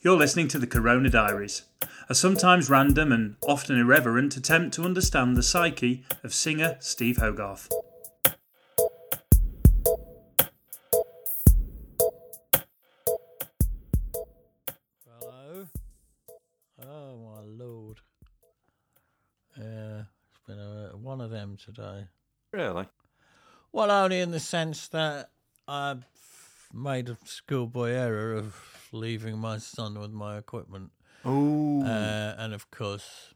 You're listening to the Corona Diaries, a sometimes random and often irreverent attempt to understand the psyche of singer Steve Hogarth. Hello. Oh my lord. Yeah, it's been a, one of them today. Really? Well, only in the sense that I've made a schoolboy error of leaving my son with my equipment. Oh. Uh, and of course,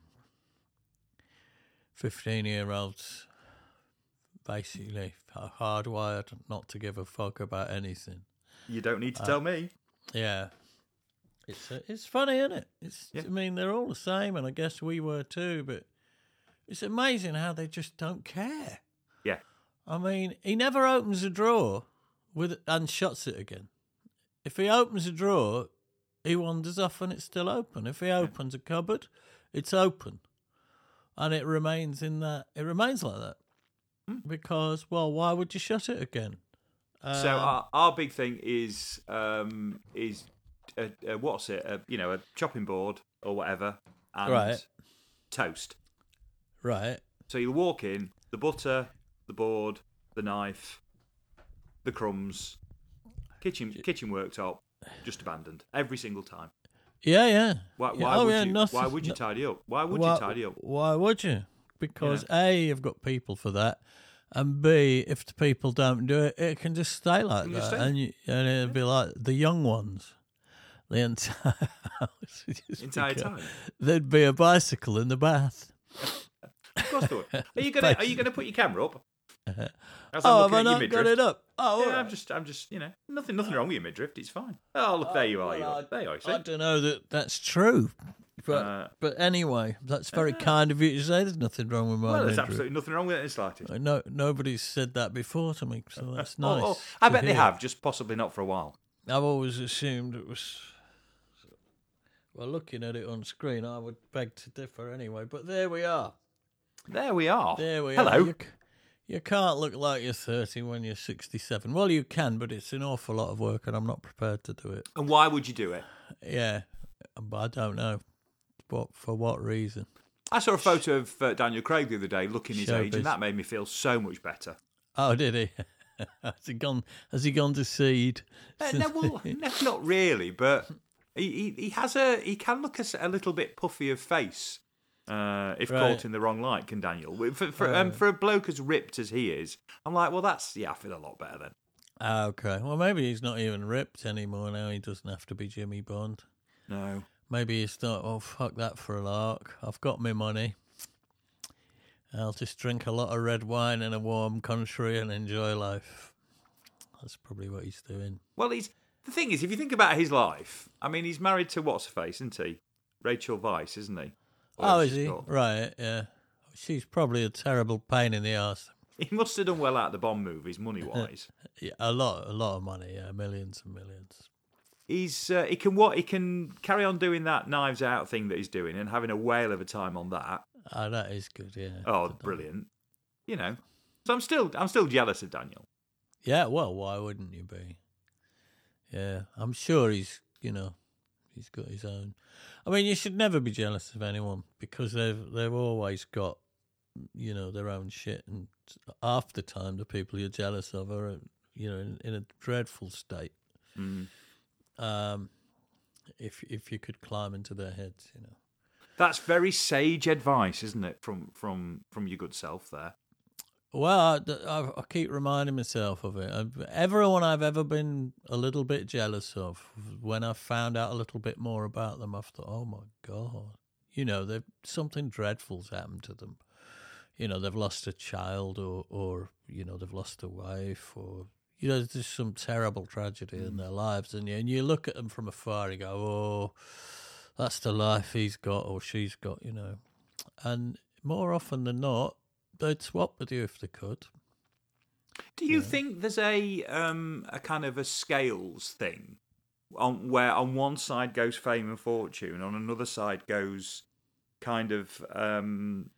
15 year olds basically are hardwired not to give a fuck about anything. you don't need to tell me. Yeah. It's uh, it's funny, isn't it? It's Yeah. I mean they're all the same, and I guess we were too. But it's amazing how they just don't care. Yeah. I mean, he never opens a drawer with and shuts it again. If he opens a drawer, he wanders off and it's still open. If he opens a cupboard, it's open, and it remains in that. It remains like that because, well, why would you shut it again? so Um, our, our big thing is um, is a, a, what's it? A, you know, a chopping board or whatever, and Right. toast. right. So you walk in, the butter, the board, the knife, the crumbs, kitchen kitchen worktop, just abandoned every single time. Yeah, yeah. Why, Yeah, why oh, would yeah, you? nothing- why would you tidy up? Why would why, you tidy up? Why would you? Because A, you've got people for that, and B, if the people don't do it, it can just stay like that, stay. and you, and it'll be like the young ones. The entire house just Entire time. There'd be a bicycle in the bath. Of course there would. Are you gonna Are you gonna put your camera up? Oh, have I not got it up? Oh, Yeah, I'm just, I'm just, you know, nothing, nothing wrong with your midriff. It's fine. Oh, look, there you are. well, you are. I- There you are. See? I don't know that that's true, but Uh, but anyway, that's very kind of you to say. There's nothing wrong with my well, there's absolutely nothing wrong with it in the slightest. Uh, No, nobody's said that before to me, so that's Oh, nice. oh, I to bet they have, just possibly not for a while. I've always assumed it was. Well, looking at it on screen, I would beg to differ anyway. But there we are. There we are. There we Hello. are. C- you can't look like you're 30 when you're 67. Well, you can, but it's an awful lot of work, and I'm not prepared to do it. And why would you do it? Yeah, but I don't know. But for what reason? I saw a photo of uh, Daniel Craig the other day, looking his age, and that made me feel so much better. Oh, did he? has he gone? Has he gone to seed? Uh, no, well, no, not really, but he, he, he has a he can look a little bit puffy of face uh, if Right. caught in the wrong light. Can Daniel? For for, um, for a bloke as ripped as he is, I'm like, well, that's yeah, I feel a lot better then. Ah, okay. Well, maybe he's not even ripped anymore now. He doesn't have to be Jimmy Bond. No, Maybe he's thought, oh, fuck that for a lark. I've got my money. I'll just drink a lot of red wine in a warm country and enjoy life. That's probably what he's doing. well, he's the thing is, if you think about his life, I mean, he's married to what's her face, isn't he? Rachel Weisz, isn't he? Oh, is he? called. Right, yeah. She's probably a terrible pain in the ass. He must have done well out of the Bond movies, money wise. Yeah, a lot, a lot of money. Yeah, millions and millions. he's uh, he can what he can carry on doing that Knives Out thing that he's doing and having a whale of a time on that. Oh, that is good. Yeah. Oh, brilliant! You know, so I'm still I'm still jealous of Daniel. Yeah. Well, why wouldn't you be? Yeah, I'm sure he's. You know, he's got his own. I mean, you should never be jealous of anyone because they've they've always got, you know, their own shit, and half the time the people you're jealous of are, you know, in, in a dreadful state. Mm. Um, if if you could climb into their heads, you know. That's very sage advice, isn't it? From from from your good self there. Well, I, I, I keep reminding myself of it. Everyone I've ever been a little bit jealous of, when I found out a little bit more about them, I've thought, oh my god, you know, they've something dreadful's happened to them. You know, they've lost a child, or, or you know, they've lost a wife, or you know, there's just some terrible tragedy in mm. their lives, and you and you look at them from afar, and you go, oh, that's the life he's got or she's got, you know. And more often than not, they'd swap with you if they could. Do you think there's a um, a kind of a scales thing on where on one side goes fame and fortune, on another side goes kind of um,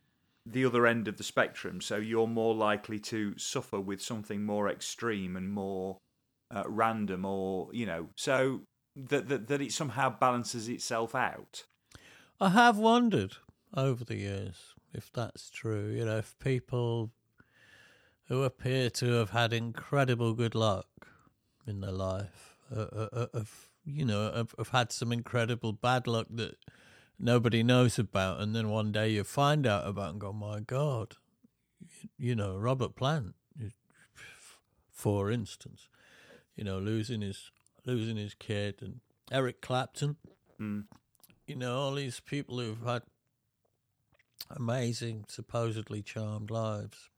the other end of the spectrum? So you're more likely to suffer with something more extreme and more uh, random, or you know, so that, that that it somehow balances itself out. I have wondered over the years if that's true. You know, if people who appear to have had incredible good luck in their life uh, uh, uh, have, you know, have, have had some incredible bad luck that nobody knows about, and then one day you find out about and go, my God, you know, Robert Plant, for instance, you know, losing his losing his kid, and Eric Clapton, Mm. you know, all these people who've had amazing, supposedly charmed lives.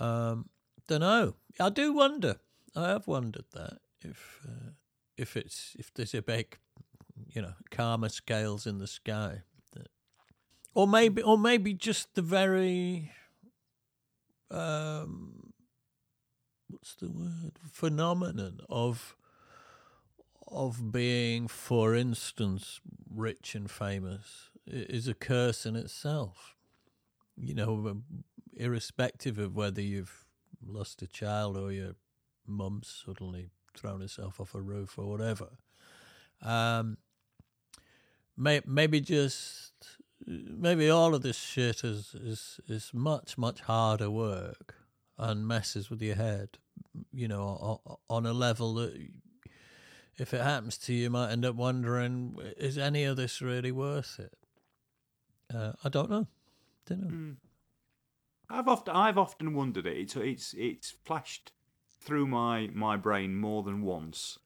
Um, don't know. I do wonder. I have wondered that if uh, if it's if there's a big, you know, karma scales in the sky, that, or maybe or maybe just the very, um, what's the word phenomenon of of being, for instance, rich and famous is a curse in itself. You know, um, irrespective of whether you've lost a child or your mum's suddenly thrown herself off a roof or whatever. Um, may, maybe just maybe all of this shit is, is is much much harder work and messes with your head. You know, on a level that if it happens to you, you might end up wondering: Is any of this really worth it? Uh, I don't know. Don't know. I've often I've often wondered it. It's it's it's flashed through my my brain more than once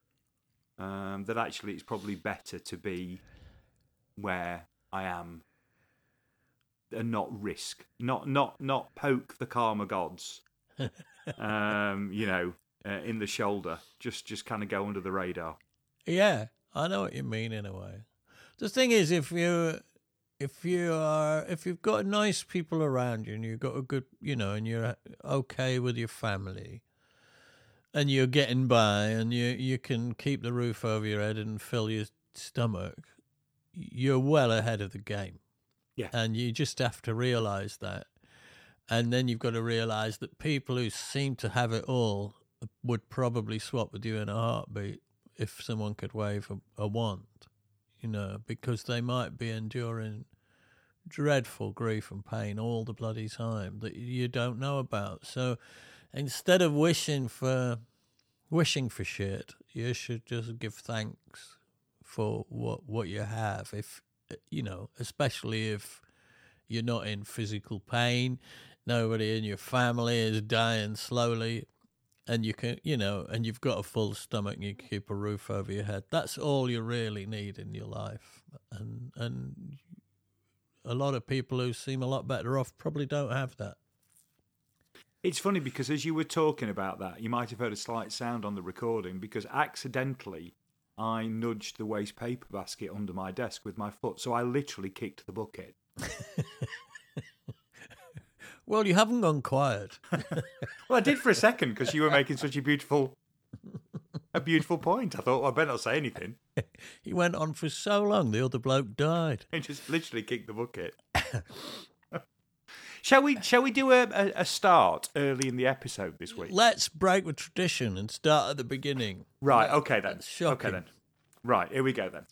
um, that actually it's probably better to be where I am and not risk, not not not poke the karma gods, um, you know, uh, in the shoulder. Just just kind of go under the radar. Yeah, I know what you mean in a way. The thing is, if you if you are if you've got nice people around you and you've got a good you know and you're okay with your family and you're getting by and you you can keep the roof over your head and fill your stomach you're well ahead of the game. Yeah. and you just have to realize that. And then you've got to realize that people who seem to have it all would probably swap with you in a heartbeat if someone could wave a, a wand you know, because they might be enduring dreadful grief and pain all the bloody time that you don't know about. So instead of wishing for wishing for shit, you should just give thanks for what what you have. If you know, especially if you're not in physical pain, nobody in your family is dying slowly and you can you know and you've got a full stomach and you keep a roof over your head. That's all you really need in your life. And and a lot of people who seem a lot better off probably don't have that. It's funny because as you were talking about that, you might have heard a slight sound on the recording because accidentally I nudged the waste paper basket under my desk with my foot, so I literally kicked the bucket. well you haven't gone quiet Well, I did for a second because you were making such a beautiful, a beautiful point. I thought, well, I better not say anything. he went on for so long the other bloke died I just literally kicked the bucket. shall we? Shall we do a, a, a start early in the episode this week? let's break with tradition and start at the beginning Right. Okay then. Okay then. Right. Here we go then.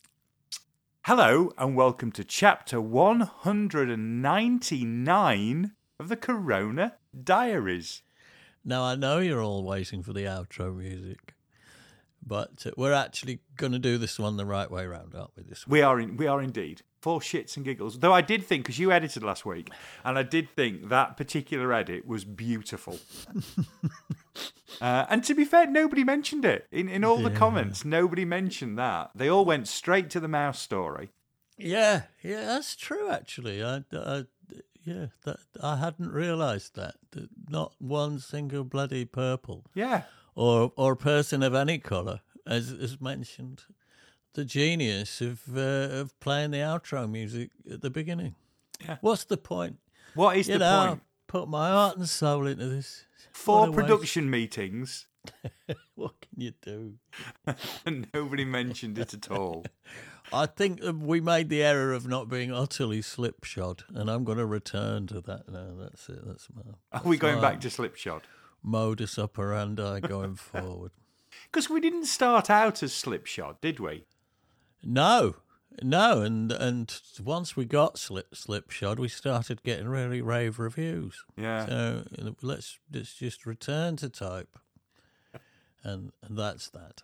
Hello and welcome to chapter 199 of the Corona Diaries. Now I know you're all waiting for the outro music, but uh, we're actually going to do this one the right way round, aren't we? This week? We are in, we are indeed for shits and giggles. Though I did think because you edited last week, and I did think that particular edit was beautiful. uh, and to be fair, nobody mentioned it in in all the comments. Nobody mentioned that. They all went straight to the mouse story. Yeah, yeah, that's true. Actually, I, I yeah, that I hadn't realised that. not one single bloody purple Yeah. or or person of any colour as has mentioned the genius of uh, of playing the outro music at the beginning. Yeah. What's the point? What is you the know, point? put my heart and soul into this. Four waste. production meetings What can you do? and nobody mentioned it at all. I think we made the error of not being utterly slipshod, and I'm going to return to that now. That's it. That's my. Are we going back to Slipshod? modus operandi going forward? Because we didn't start out as Slipshod, did we? No, no, and and once we got slip slipshod, we started getting really rave reviews. Yeah. So let's let's just return to type, and, and that's that.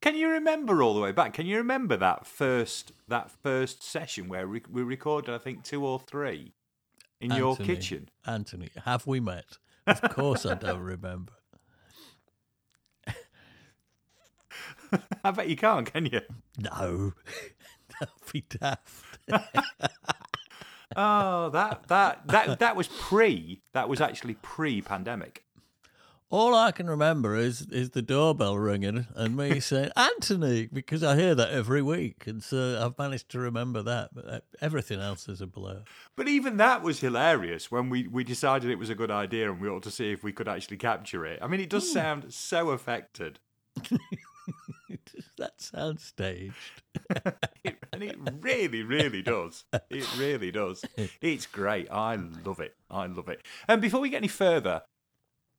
Can you remember all the way back? Can you remember that first that first session where we, we recorded, I think, two or three in your kitchen? Anthony, have we met? Of course, I don't remember. I bet you can't, can you? No, that'd be daft. Oh, that that that that was pre. That was actually pre-pandemic. All I can remember is is the doorbell ringing and me saying Anthony because I hear that every week, and so I've managed to remember that. But uh, everything else is a blur. But even that was hilarious when we, we decided it was a good idea and we ought to see if we could actually capture it. I mean, it does sound so affected. that sounds staged. It, and it really, really does. It really does. It's great. I love it. I love it. And before we get any further,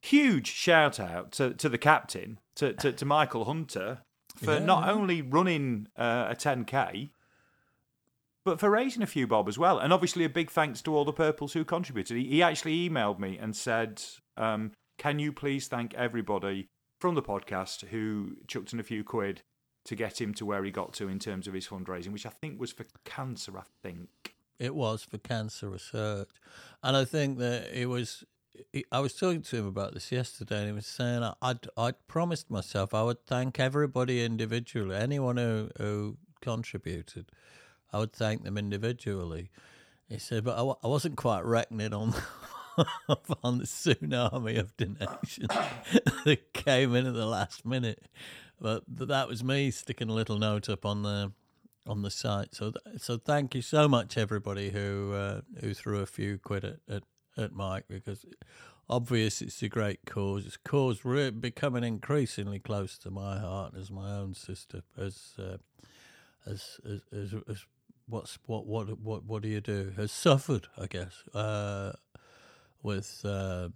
huge shout out to, to the captain, to, to, to Michael Hunter, for Yeah. not only running uh, a 10K, but for raising a few bob as well. And obviously, a big thanks to all the Purples who contributed. He, he actually emailed me and said, um, Can you please thank everybody from the podcast who chucked in a few quid to get him to where he got to in terms of his fundraising, which I think was for cancer, I think. It was for cancer research, and I think that it was. I was talking to him about this yesterday, and he was saying I- I'd I'd promised myself I would thank everybody individually, anyone who who contributed, I would thank them individually. He said, but I, wasn't quite reckoning on on the tsunami of donations that came in at the last minute. But that was me sticking a little note up on the on the site. So th- so thank you so much everybody who uh, who threw a few quid at, at, at Mike because obvious it's a great cause. It's a cause re- becoming increasingly close to my heart as my own sister as uh, as, as as as what's what what what what do you do has suffered I guess uh, with uh,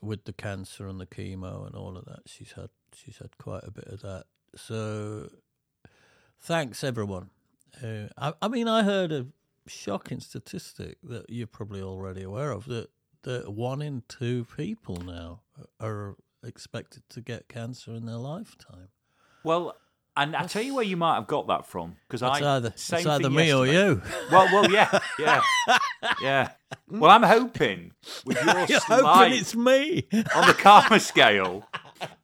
with the cancer and the chemo and all of that. She's had she's had quite a bit of that. So thanks everyone. Uh, I, I mean, I heard a shocking statistic that you're probably already aware of that that one in two people now are expected to get cancer in their lifetime. Well, and I tell you where you might have got that from because I either same it's either me or you. Well, well, yeah, yeah, yeah. Well, I'm hoping with your You're hoping it's me. on the karma scale,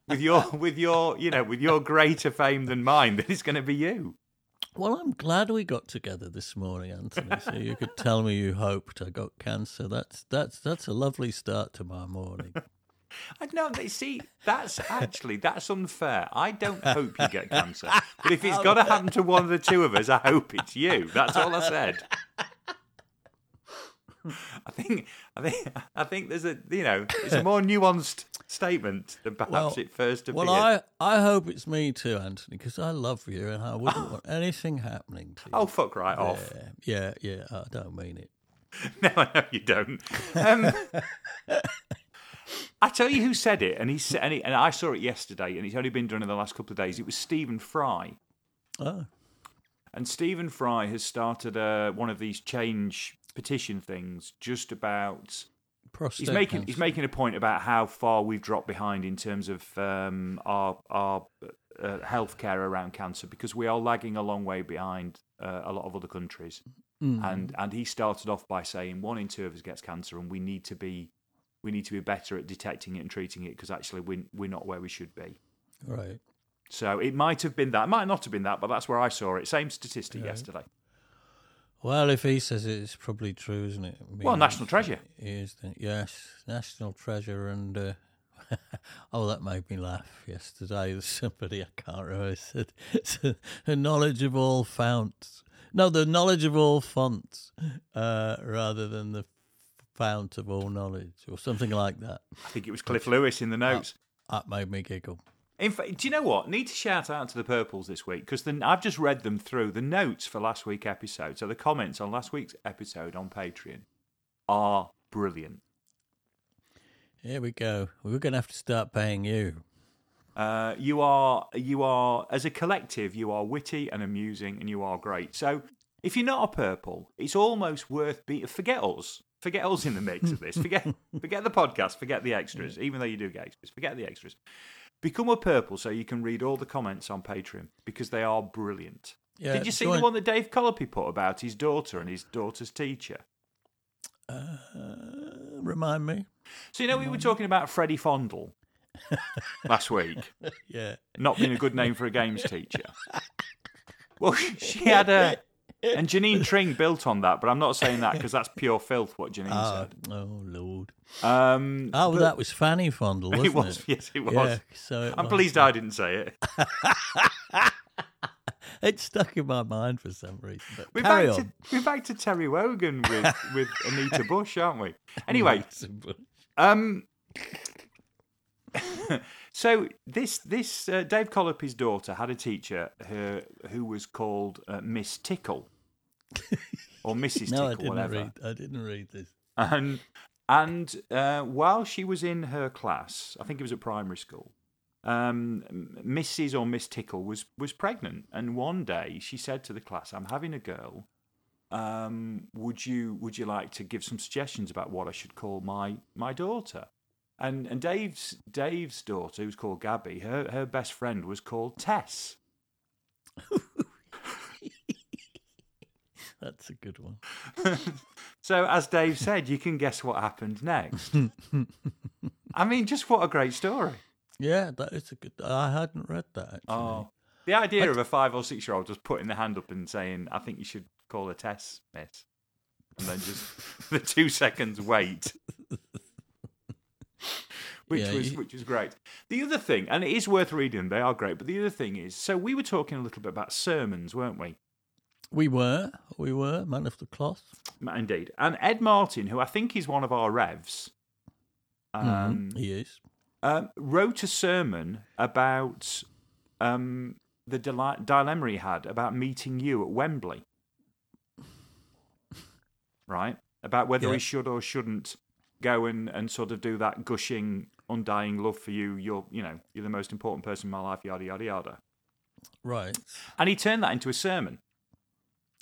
with your with your you know with your greater fame than mine, that it's going to be you. Well, I'm glad we got together this morning, Anthony. So you could tell me you hoped I got cancer. That's that's that's a lovely start to my morning. I know. They see that's actually that's unfair. I don't hope you get cancer, but if it's got to happen to one of the two of us, I hope it's you. That's all I said. I think I think I think there's a you know it's a more nuanced statement than perhaps Well- it first appeared. Well, I I hope it's me too, Anthony, because I love you and I wouldn't want anything happening to you. Oh fuck right off! yeah, yeah, yeah. I don't mean it. No, I know you don't. Um, I tell you who said it, and he said, and, he, and I saw it yesterday, and it's only been done in the last couple of days. It was Stephen Fry, Oh, and Stephen Fry has started uh, one of these change petition things, just about. prostate He's making he's making a point about how far we've dropped behind in terms of um, our our uh, healthcare around cancer because we are lagging a long way behind uh, a lot of other countries. Mm. and and he started off by saying one in two of us gets cancer and we need to be we need to be better at detecting it and treating it because actually we're, we're not where we should be right. so it might have been that it might not have been that but that's where i saw it same statistic Right. yesterday Well, if he says it, it's probably true, isn't it? Mean, Well, national treasure. He is. The, yes, national treasure, and uh, oh, that made me laugh yesterday. Somebody I can't remember said the knowledge of all founts. No, the knowledge of all fonts, uh, rather than the fount of all knowledge, or something like that. I think it was Cliff Lewis in the notes. That made me giggle. In fact, do you know what? Need to shout out to the Purples this week because I've just read them through. The notes for last week's episode, so the comments on last week's episode on Patreon, are brilliant. Here we go. We're going to have to start paying you. Uh, you are, you are, as a collective, you are witty and amusing, and you are great. So, if you're not a purple, it's almost worth being. Forget us. Forget us in the mix of this. Forget, forget the podcast. Forget the extras. Even though you do get extras, forget the extras. Become a purple so you can read all the comments on Patreon because they are brilliant. Yeah, Did you see the one that Dave Colopy put about his daughter and his daughter's teacher? Uh, remind me. So you know we were talking about Freddie Fondle last week, Yeah. not being a good name for a games teacher. Well, she had a, and Janine Tring built on that, but I'm not saying that because that's pure filth. What Janine Oh, oh Lord. Um, Oh, but- that was Fanny Fondle, wasn't it was. Yes, it was. Yeah, so it I'm was. pleased I didn't say it. It stuck in my mind for some reason. But We're back on. to we're back to Terry Wogan with with Anita Bush, aren't we? Anyway, Um. so this this uh, Dave Colopy's daughter had a teacher who who was called uh, Miss Tickle or Mrs. no, I Tickle, whatever. read. I didn't read this. And and uh, while she was in her class, I think it was at primary school. Um, Mrs. or Miss Tickle was was pregnant, and one day she said to the class, "I'm having a girl. Um, would you would you like to give some suggestions about what I should call my my daughter?" And and Dave's Dave's daughter, who's called Gabby, her her best friend was called Tess. That's a good one. So as Dave said, you can guess what happened next. I mean, just what a great story. Yeah, that is a good. I hadn't read that actually. Oh, the idea of a five or six year old just putting the hand up and saying, "I think you should call a test, miss," and then just the two seconds wait, which Yeah, was you- which was great. The other thing, and it is worth reading, they are great. But the other thing is, so we were talking a little bit about sermons, weren't we? We were, we were man of the cloth. Indeed, and Ed Martin, who I think is one of our revs. Um, he is. um, wrote a sermon about um, the dile- dilemma he had about meeting you at Wembley. Right? About whether Yeah. he should or shouldn't go and, and sort of do that gushing, undying love for you. You're, you know, you're the most important person in my life, yada, yada, yada. Right. And he turned that into a sermon,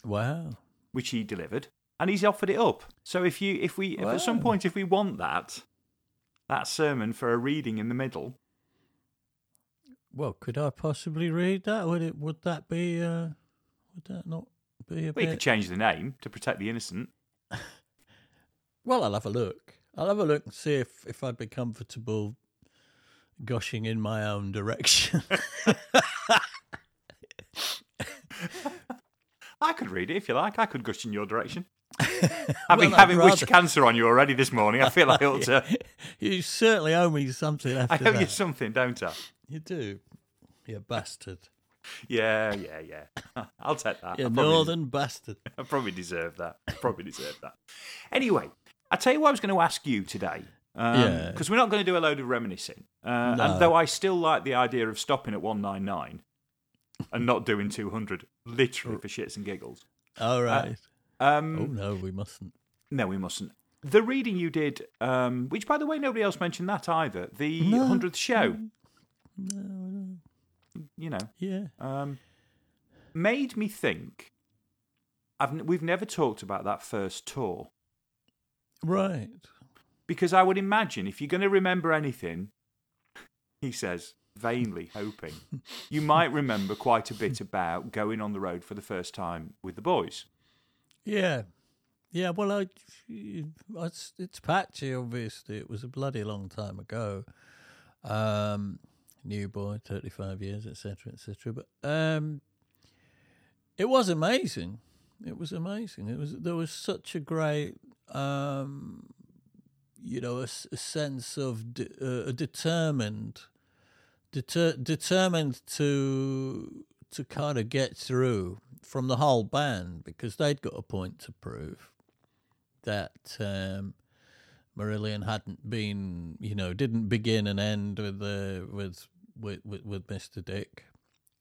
Wow. which he delivered, and he's offered it up. So if you, if we, if at some point, if we want that, that sermon for a reading in the middle, Well, could I possibly read that? Would it? Would that be? Uh, would that not be a well, you could change the name to protect the innocent. Well, I'll have a look. I'll have a look and see if if I'd be comfortable gushing in my own direction. I could read it if you like. I could gush in your direction. Well, having I'd having wished rather- cancer on you already this morning, I feel like I ought to. you certainly owe me something I owe that. you something, don't I? You do, you bastard. Yeah, yeah, yeah. I'll take that. You probably, northern bastard. I probably deserve that. I probably deserve that. Anyway, I tell you what I was going to ask you today. Yeah. Because we're not going to do a load of reminiscing. Uh, No. And though I still like the idea of stopping at 199 and not doing 200, literally for shits and giggles. All right. Um, oh no, we mustn't. No, we mustn't. The reading you did, um, which by the way, nobody else mentioned that either. The No. hundredth show, No, no. you know, Yeah. um, made me think. I've we've never talked about that first tour Right. because I would imagine if you're going to remember anything, he says vainly hoping, you might remember quite a bit about going on the road for the first time with the boys. Yeah. Yeah, well, I, it's, it's patchy, obviously. It was a bloody long time ago. Um, new boy, 35 years, etc., etc. But um, it was amazing. It was amazing. It was There was such a great, um, you know, a, a sense of de- uh, a determined, deter- determined to to kind of get through from the whole band because they'd got a point to prove that um, Marillion hadn't been, you know, didn't begin and end with the with with with, with Mr. Dick,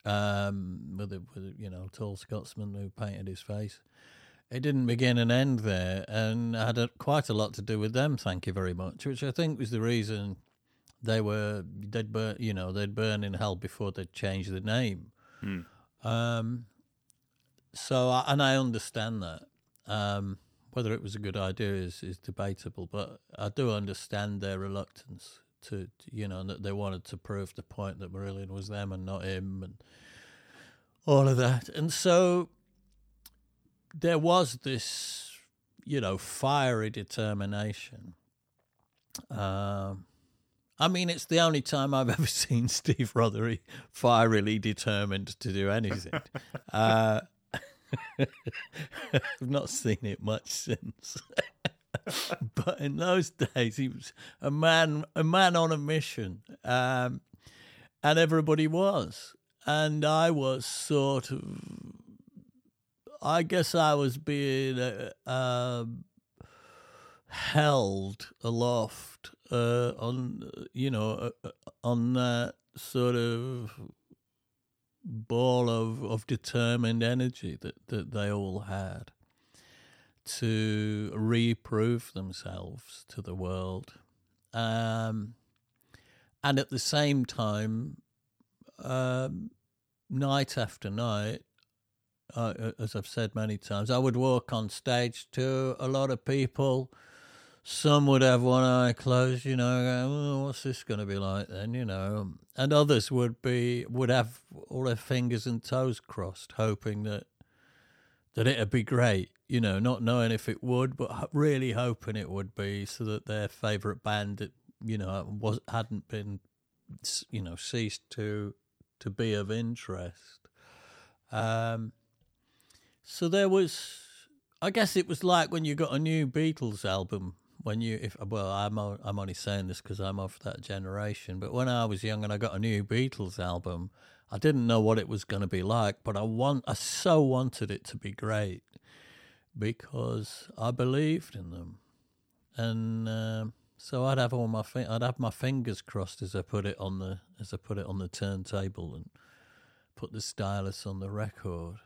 um, with the with you know tall Scotsman who painted his face. It didn't begin and end there, and had a, quite a lot to do with them. Thank you very much, which I think was the reason they were they'd burn, you know, they'd burn in hell before they'd change the name. Um, so, I, and I understand that. Um, whether it was a good idea is, is debatable, but I do understand their reluctance to, to, you know, that they wanted to prove the point that Marillion was them and not him and all of that. And so there was this, you know, fiery determination. Um, I mean, it's the only time I've ever seen Steve Rothery fierily determined to do anything. uh, I've not seen it much since. but in those days, he was a man, a man on a mission, um, and everybody was, and I was sort of. I guess I was being uh, um, held aloft uh, on, you know, uh, on that sort of ball of, of determined energy that, that they all had to reprove themselves to the world. Um, and at the same time, um, night after night, uh, as I've said many times, I would walk on stage to a lot of people. Some would have one eye closed, you know, go, oh, what's this going to be like then, you know? And others would be would have all their fingers and toes crossed, hoping that that it'd be great, you know, not knowing if it would, but really hoping it would be, so that their favourite band, you know, was hadn't been, you know, ceased to to be of interest. Um, so there was, I guess it was like when you got a new Beatles album. When you, if well, I'm I'm only saying this because I'm of that generation. But when I was young and I got a new Beatles album, I didn't know what it was going to be like, but I want, I so wanted it to be great because I believed in them, and uh, so I'd have all my, fi- I'd have my fingers crossed as I put it on the, as I put it on the turntable and put the stylus on the record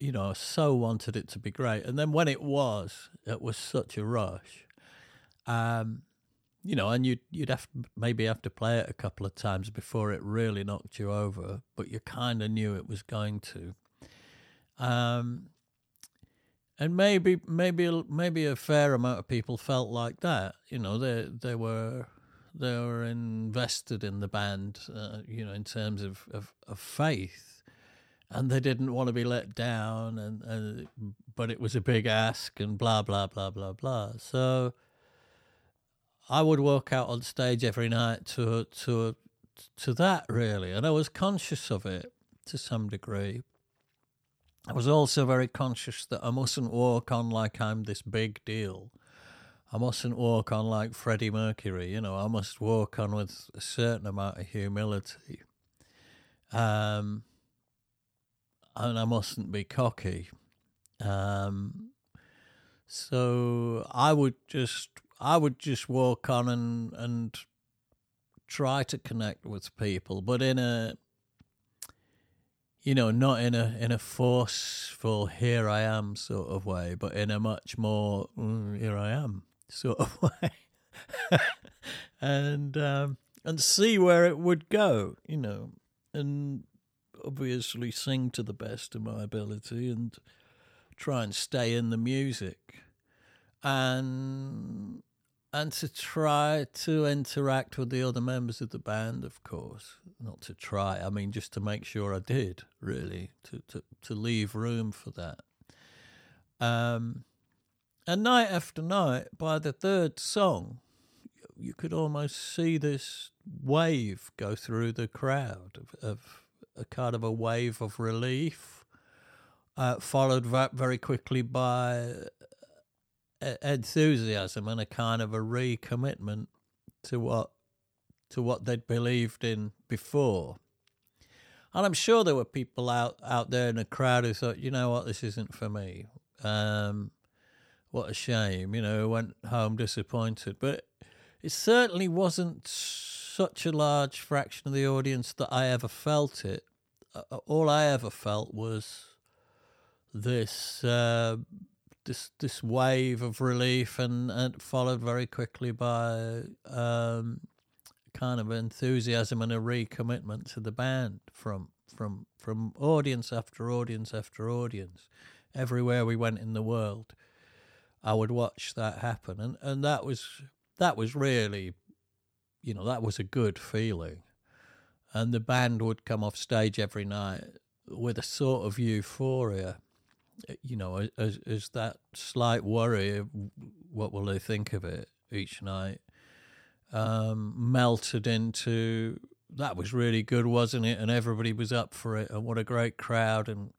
you know, I so wanted it to be great. And then when it was, it was such a rush. Um, you know, and you'd you'd have maybe have to play it a couple of times before it really knocked you over, but you kind of knew it was going to. Um, and maybe maybe maybe a fair amount of people felt like that. You know, they they were they were invested in the band. Uh, you know, in terms of, of, of faith and they didn't want to be let down and, and but it was a big ask and blah blah blah blah blah so i would walk out on stage every night to to to that really and i was conscious of it to some degree. I was also very conscious that i mustn't walk on like i'm this big deal. I mustn't walk on like freddie mercury you know i must walk on with a certain amount of humility. Um and I mustn't be cocky. Um, so I would just I would just walk on and and try to connect with people, but in a you know not in a in a forceful here I am sort of way, but in a much more mm, here I am sort of way, and um, and see where it would go, you know, and obviously sing to the best of my ability and try and stay in the music and and to try to interact with the other members of the band of course. Not to try i mean just to make sure i did really to to, to leave room for that. Um and night after night by the third song you could almost see this wave go through the crowd of, of a kind of a wave of relief, uh, followed very quickly by enthusiasm and a kind of a recommitment to what to what they'd believed in before. And I'm sure there were people out, out there in the crowd who thought, you know what, this isn't for me. Um, what a shame, you know, went home disappointed. But it certainly wasn't such a large fraction of the audience that I ever felt it. All I ever felt was this uh, this this wave of relief, and, and followed very quickly by um, kind of enthusiasm and a recommitment to the band from from from audience after audience after audience, everywhere we went in the world. I would watch that happen, and, and that was that was really, you know, that was a good feeling, and the band would come off stage every night with a sort of euphoria you know, as, as that slight worry of what will they think of it each night um, melted into that was really good, wasn't it? And everybody was up for it, and what a great crowd, and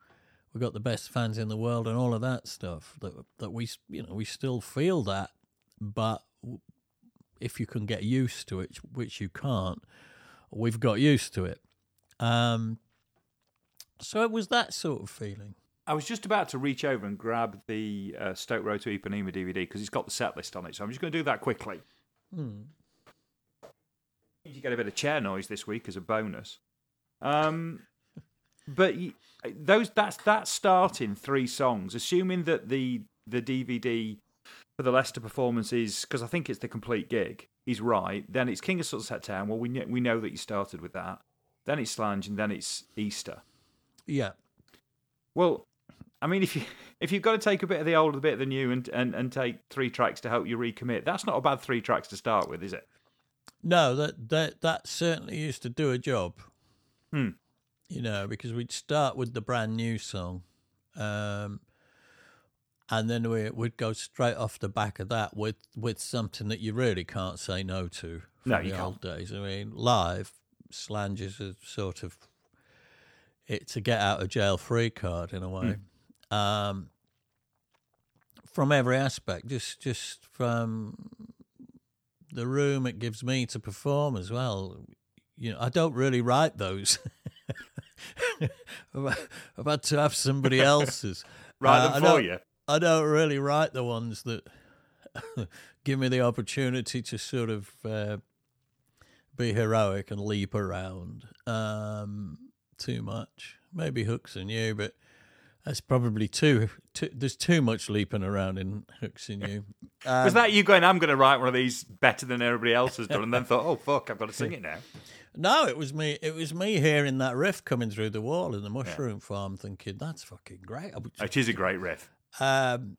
we got the best fans in the world, and all of that stuff. That that we, you know, we still feel that, but if you can get used to it, which you can't, we've got used to it. Um, so it was that sort of feeling. I was just about to reach over and grab the uh, Stoke Row to Ipanema DVD because it's got the set list on it. So I'm just going to do that quickly. Hmm. You get a bit of chair noise this week as a bonus. Um, but those that's that starting three songs, assuming that the the DVD for the Leicester performance is because I think it's the complete gig. Is right. Then it's King of Sunset Town. Well, we we know that you started with that. Then it's Slainte, and then it's Easter. Yeah. Well, I mean, if you if you've got to take a bit of the old, a bit of the new, and, and, and take three tracks to help you recommit, that's not a bad three tracks to start with, is it? No, that that that certainly used to do a job. Hmm. You know, because we'd start with the brand new song, um, and then we would go straight off the back of that with with something that you really can't say no to from no, the you old can't. old days. I mean, live Slainte is a sort of it's a get out of jail free card in a way. Hmm. Um, from every aspect, just just from the room it gives me to perform as well. You know, I don't really write those. I've had to have somebody else's. Write Uh, them for you. I don't really write the ones that give me the opportunity to sort of uh, be heroic and leap around um, too much. Maybe hooks in you, but that's probably too, too. There's too much leaping around in hooks in you. Was that you going? I'm going to write one of these better than everybody else has done, and then thought, oh fuck, I've got to sing it now. No, it was me. It was me hearing that riff coming through the wall in the mushroom farm, thinking that's fucking great. It is a great riff. um,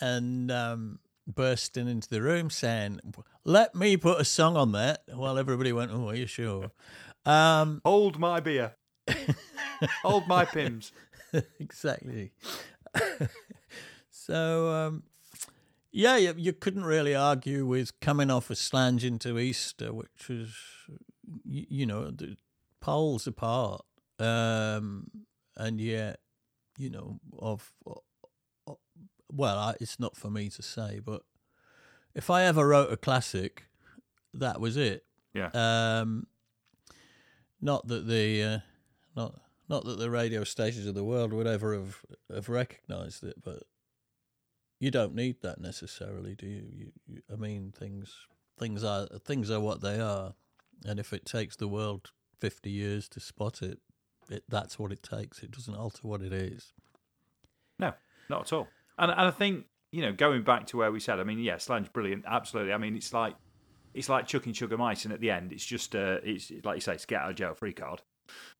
and um, bursting into the room saying, "Let me put a song on that." While everybody went, "Oh, are you sure?" Um, Hold my beer. Hold my Pimm's. exactly. so, um, yeah, you, you couldn't really argue with coming off a slainte into Easter, which was, you, you know, the poles apart, um, and yet, you know, of, of well, I, it's not for me to say, but if I ever wrote a classic, that was it. Yeah. Um, not that the uh, not not that the radio stations of the world would ever have have recognised it, but you don't need that necessarily, do you? you, you I mean, things things are things are what they are, and if it takes the world fifty years to spot it, it that's what it takes. It doesn't alter what it is. No, not at all. And, and I think you know, going back to where we said, I mean, yeah, Slainte brilliant, absolutely. I mean, it's like it's like chucking sugar mice, and at the end, it's just uh, it's like you say, it's get out of jail free card.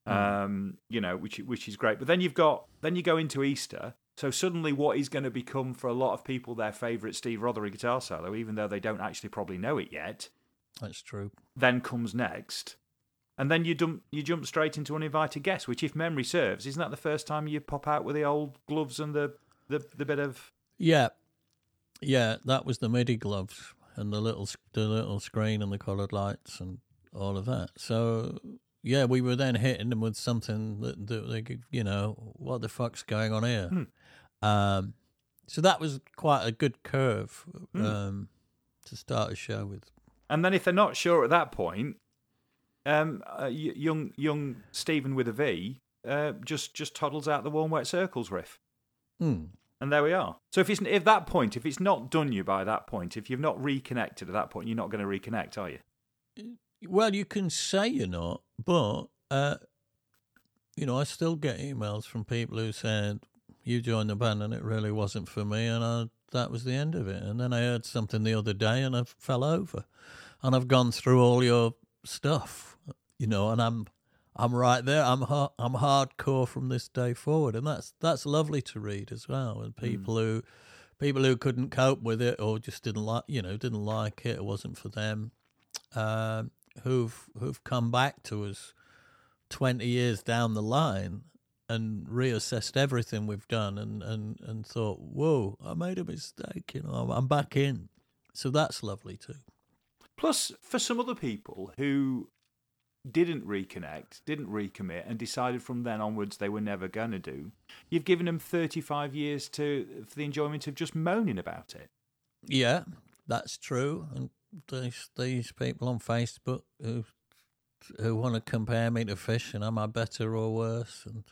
Um, you know, which which is great. But then you've got then you go into Easter. So suddenly, what is going to become for a lot of people their favourite Steve Rothery guitar solo, even though they don't actually probably know it yet, That's true. then comes next. And then you jump you jump straight into uninvited guests, which, if memory serves, isn't that the first time you pop out with the old gloves and the the, the bit of Yeah, yeah, that was the MIDI gloves and the little the little screen and the coloured lights and all of that. So yeah, we were then hitting them with something that, that they could, you know, what the fuck's going on here? Um, so that was quite a good curve um, to start a show with. And then if they're not sure at that point, um, uh, young young Stephen with a V uh, just just toddles out the warm wet circles riff, Hmm. and there we are. So if it's if that point, if it's not done you by that point, if you've not reconnected at that point, you're not going to reconnect, are you? Well, you can say you're not, but uh, you know, I still get emails from people who said you joined the band and it really wasn't for me, and I, that was the end of it. And then I heard something the other day, and I fell over, and I've gone through all your stuff, you know, and I'm I'm right there. I'm ha- I'm hardcore from this day forward, and that's that's lovely to read as well. And people who people who couldn't cope with it or just didn't like you know didn't like it, it wasn't for them um, who've who've come back to us twenty years down the line and reassessed everything we've done and, and, and thought, whoa, I made a mistake, you know, I'm, I'm back in. So that's lovely too. Plus, for some other people who didn't reconnect, didn't recommit, and decided from then onwards they were never going to do, you've given them 35 years to for the enjoyment of just moaning about it. Yeah, that's true. And these these people on Facebook who who want to compare me to fish and am I better or worse and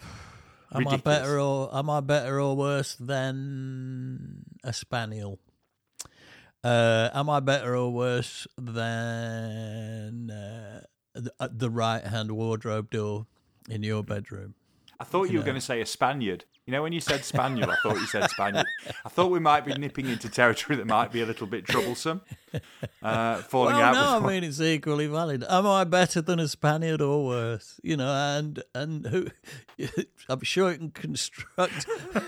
am I better or am I better or worse than a spaniel? Uh, am I better or worse than uh, the, uh, the right hand wardrobe door in your bedroom? I thought you were Yeah. going to say a Spaniard. You know, when you said Spaniel, I thought you said Spaniard. I thought we might be nipping into territory that might be a little bit troublesome. Uh, falling well, out no, with I mean it's equally valid. Am I better than a Spaniard or worse? You know, and and who? I'm sure you can construct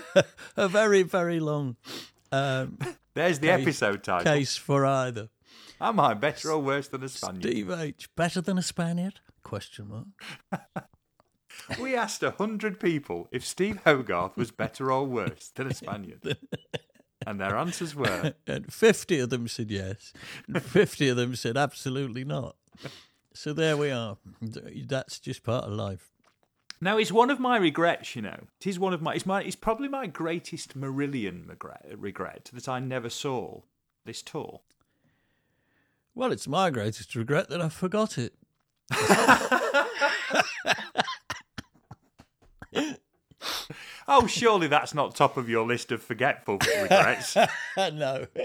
a very very long um, There's the case- episode title. case for either. Am I better or worse than a Spaniard? Steve H. Better than a Spaniard? Question mark. We asked a hundred people if Steve Hogarth was better or worse than a Spaniard, and their answers were And fifty of them said yes, and fifty of them said absolutely not. So there we are. That's just part of life. Now, it's one of my regrets, you know. It is one of my. It's my. It's probably my greatest Marillion regret, regret that I never saw this tour. Well, it's my greatest regret that I forgot it. Oh, surely that's not top of your list of forgetful regrets. no.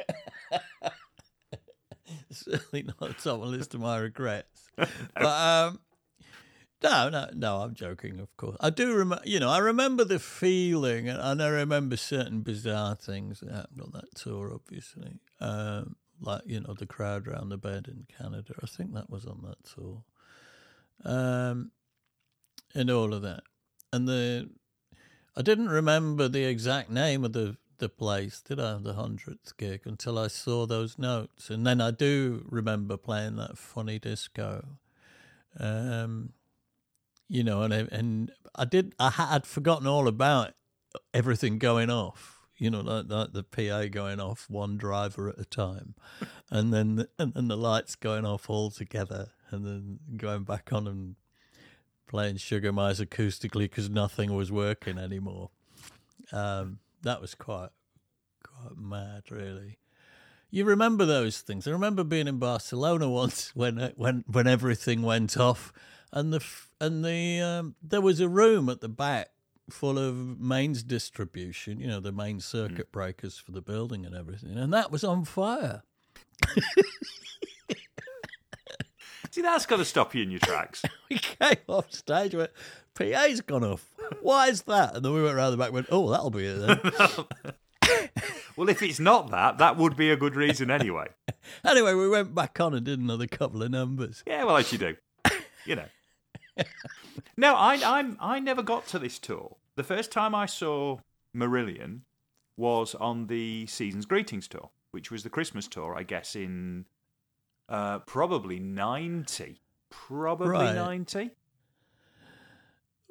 Certainly not top of the list of my regrets. But um no, no, no, I'm joking, of course. I do remember, you know, I remember the feeling, and I remember certain bizarre things that happened on that tour, obviously. Um, like, you know, the crowd around the bed in Canada. I think that was on that tour. Um, and all of that. And the I didn't remember the exact name of the, the place, did I? The hundredth gig until I saw those notes, and then I do remember playing that funny disco. Um, you know, and I, and I did. I had forgotten all about everything going off. You know, like, like the PA going off one driver at a time, and then the, and then the lights going off all together, and then going back on and playing Sugar Mice acoustically because nothing was working anymore. Um, that was quite quite mad, really. You remember those things? I remember being in Barcelona once when when when everything went off, and the and the um, there was a room at the back full of mains distribution, you know, the main circuit breakers for the building and everything, and that was on fire. See, that's got to stop you in your tracks. we came off stage, went, PA's gone off. Why is that? And then we went round the back and went, oh, that'll be it then. Well, if it's not that, that would be a good reason anyway. anyway, we went back on and did another couple of numbers. Yeah, well, as you do, you know. no, I, I'm, I never got to this tour. The first time I saw Marillion was on the Seasons Greetings tour, which was the Christmas tour, I guess, in uh, probably 90. Probably Right. 90.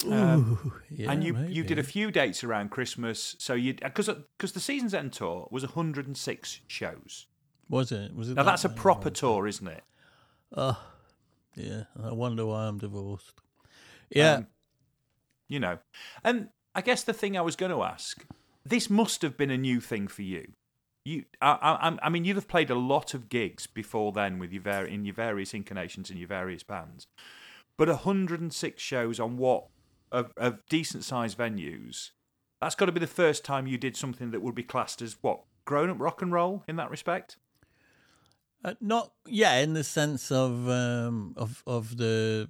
Ooh, yeah, and you you did a few dates around Christmas, so you because because the Seasons End tour was 106 shows. Was it? Was it? Now that that's a proper tour, isn't it? Oh, yeah. I wonder why I'm divorced. Yeah. Um, you know, and I guess the thing I was going to ask this must have been a new thing for you. You, I, I, I mean, you'd have played a lot of gigs before then with your var- in your various incarnations and your various bands, but 106 shows on what of, of decent sized venues. That's got to be the first time you did something that would be classed as what grown up rock and roll in that respect. Uh, not yeah, in the sense of um, of of the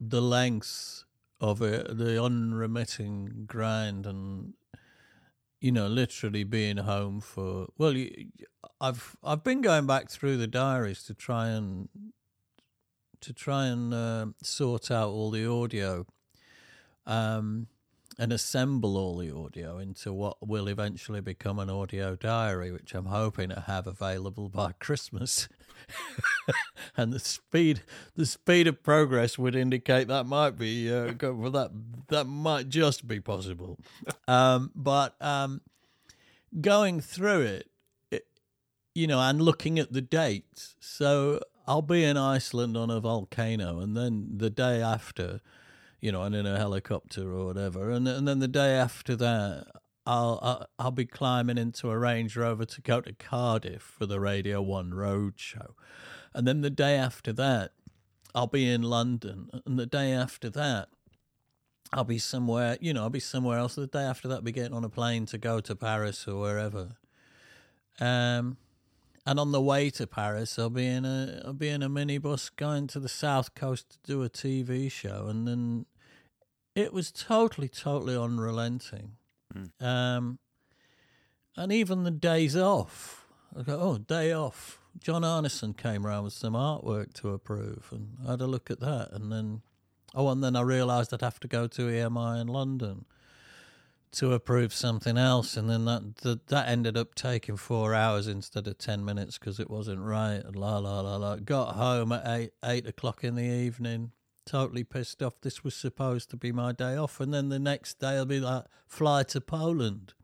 the lengths of it, the unremitting grind, and you know, literally being home for well, you, I've I've been going back through the diaries to try and to try and uh, sort out all the audio. Um, and assemble all the audio into what will eventually become an audio diary, which I'm hoping to have available by Christmas. and the speed, the speed of progress would indicate that might be uh, well, that that might just be possible. Um, but um, going through it, it, you know, and looking at the dates. So I'll be in Iceland on a volcano, and then the day after you know, and in a helicopter or whatever. And and then the day after that, I'll I'll, I'll be climbing into a Range Rover to go to Cardiff for the Radio One Road Show, and then the day after that, I'll be in London, and the day after that. I'll be somewhere, you know, I'll be somewhere else. The day after that, I'll be getting on a plane to go to Paris or wherever. Um, and on the way to Paris, I'll be in a I'll be in a minibus going to the south coast to do a TV show, and then it was totally, totally unrelenting. Mm. Um, and even the days off, I go, oh, day off. John Arneson came around with some artwork to approve, and I had a look at that, and then, oh, and then I realised I'd have to go to EMI in London to approve something else, and then that that, that ended up taking four hours instead of ten minutes because it wasn't right. And la la la la. Got home at eight eight o'clock in the evening totally pissed off. This was supposed to be my day off, and then the next day I'll be like, fly to Poland.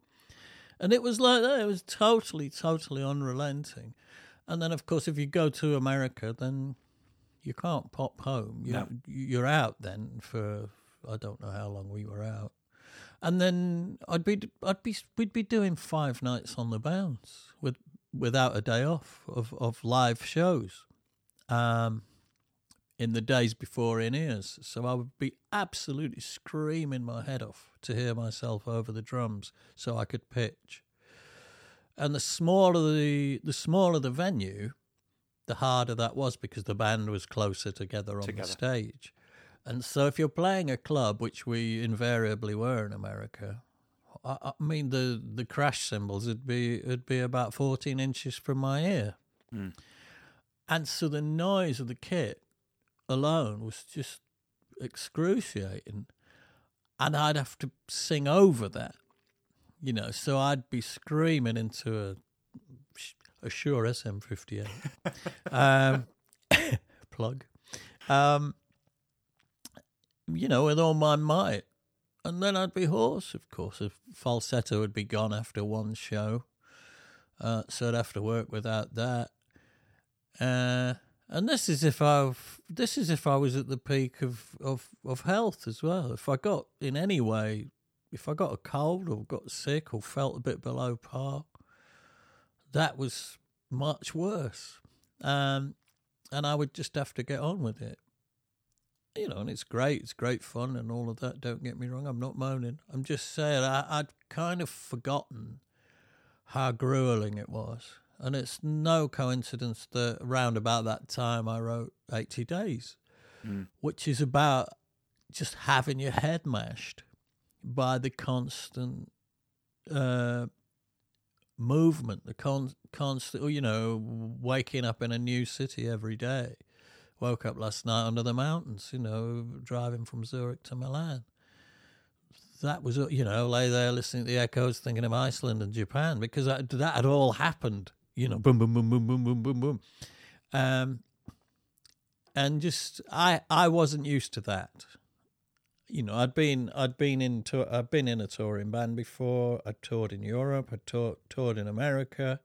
And it was like that. It was totally, totally unrelenting. And then, of course, if you go to America, then you can't pop home. You, No. You're out then for I don't know how long we were out. And then I'd be, I'd be, we'd be doing five nights on the bounce with without a day off of of live shows. Um, in the days before in ears. So I would be absolutely screaming my head off to hear myself over the drums so I could pitch. And the smaller the the smaller the venue, the harder that was because the band was closer together on Together. the stage. And so if you're playing a club, which we invariably were in America, I, I mean the the crash cymbals would be would be about 14 inches from my ear. Mm. And so the noise of the kit alone was just excruciating. And I'd have to sing over that, you know. So I'd be screaming into a, a Shure SM58. um, plug. Um, you know, with all my might. And then I'd be hoarse, of course. If falsetto would be gone after one show. Uh, so I'd have to work without that. Uh, and this is if I this is if I was at the peak of, of, of health as well. If I got in any way, if I got a cold or got sick or felt a bit below par, that was much worse. Um, and I would just have to get on with it. You know, and it's great. It's great fun and all of that. Don't get me wrong. I'm not moaning. I'm just saying I, I'd kind of forgotten how grueling it was. And it's no coincidence that around about that time I wrote 80 Days, Mm. which is about just having your head mashed by the constant uh, movement, the con- constant, you know, waking up in a new city every day. Woke up last night under the mountains, you know, driving from Zurich to Milan. That was, you know, lay there listening to the echoes, thinking of Iceland and Japan because that, that had all happened you know, boom, boom, boom, boom, boom, boom, boom, boom. Um, and just I I wasn't used to that. You know, I'd been I'd been into I'd been in a touring band before. I toured in Europe. I toured toured in America,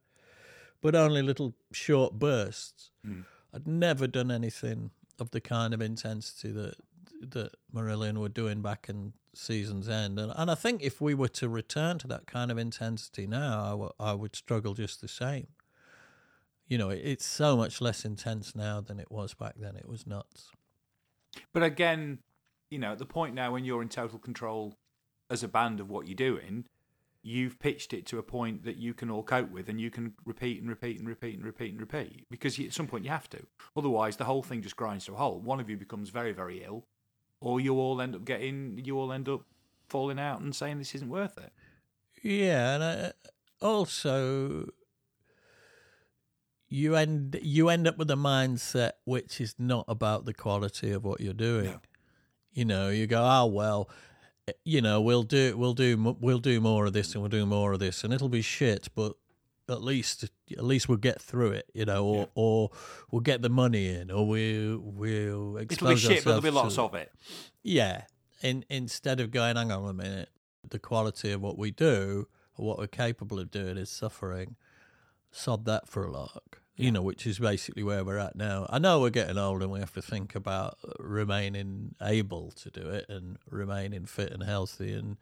but only little short bursts. Mm. I'd never done anything of the kind of intensity that that Marillion were doing back in season's end. And, and I think if we were to return to that kind of intensity now, I, w- I would struggle just the same. You know, it, it's so much less intense now than it was back then. It was nuts. But again, you know, at the point now when you're in total control as a band of what you're doing, you've pitched it to a point that you can all cope with and you can repeat and repeat and repeat and repeat and repeat because at some point you have to. Otherwise, the whole thing just grinds to a halt. One of you becomes very, very ill, or you all end up getting, you all end up falling out and saying this isn't worth it. Yeah, and uh, also you end you end up with a mindset which is not about the quality of what you're doing. No. You know, you go, oh well, you know, we'll do we'll do we'll do more of this and we'll do more of this, and it'll be shit, but at least at least we'll get through it, you know, or Yeah. or we'll get the money in, or we we'll It'll be shit, but there'll be lots to- of it. yeah. In, instead of going, hang on a minute, the quality of what we do or what we're capable of doing is suffering, sod that for a lark. You know, which is basically where we're at now. I know we're getting old and we have to think about remaining able to do it and remaining fit and healthy. And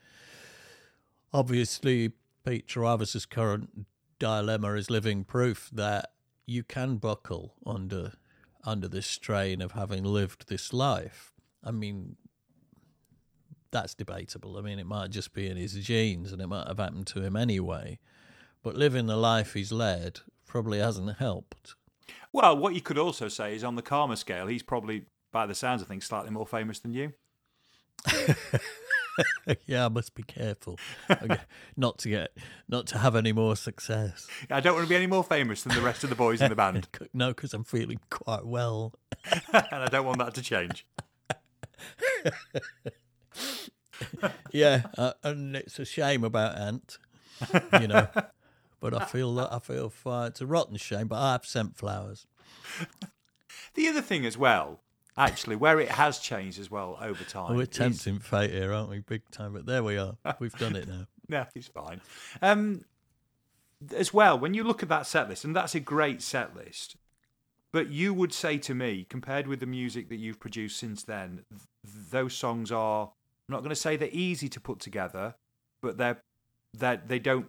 obviously, Pete Trewavas's current dilemma is living proof that you can buckle under under this strain of having lived this life. I mean, that's debatable. I mean, it might just be in his genes and it might have happened to him anyway. But living the life he's led probably hasn't helped. Well, what you could also say is on the karma scale, he's probably, by the sounds of things, slightly more famous than you. yeah, I must be careful not to get, not to have any more success. I don't want to be any more famous than the rest of the boys in the band, No, because I'm feeling quite well. and I don't want that to change. Yeah, uh, and it's a shame about Ant, you know. But I feel that I feel fine. It's a rotten shame, but I have sent flowers. The other thing as well, actually, where it has changed as well over time. We're is- tempting fate here, aren't we? Big time. But there we are. We've done it now. No, it's fine. Um, as well, when you look at that set list, and that's a great set list, but you would say to me, compared with the music that you've produced since then, th- those songs are. I'm not going to say they're easy to put together, but they're that they don't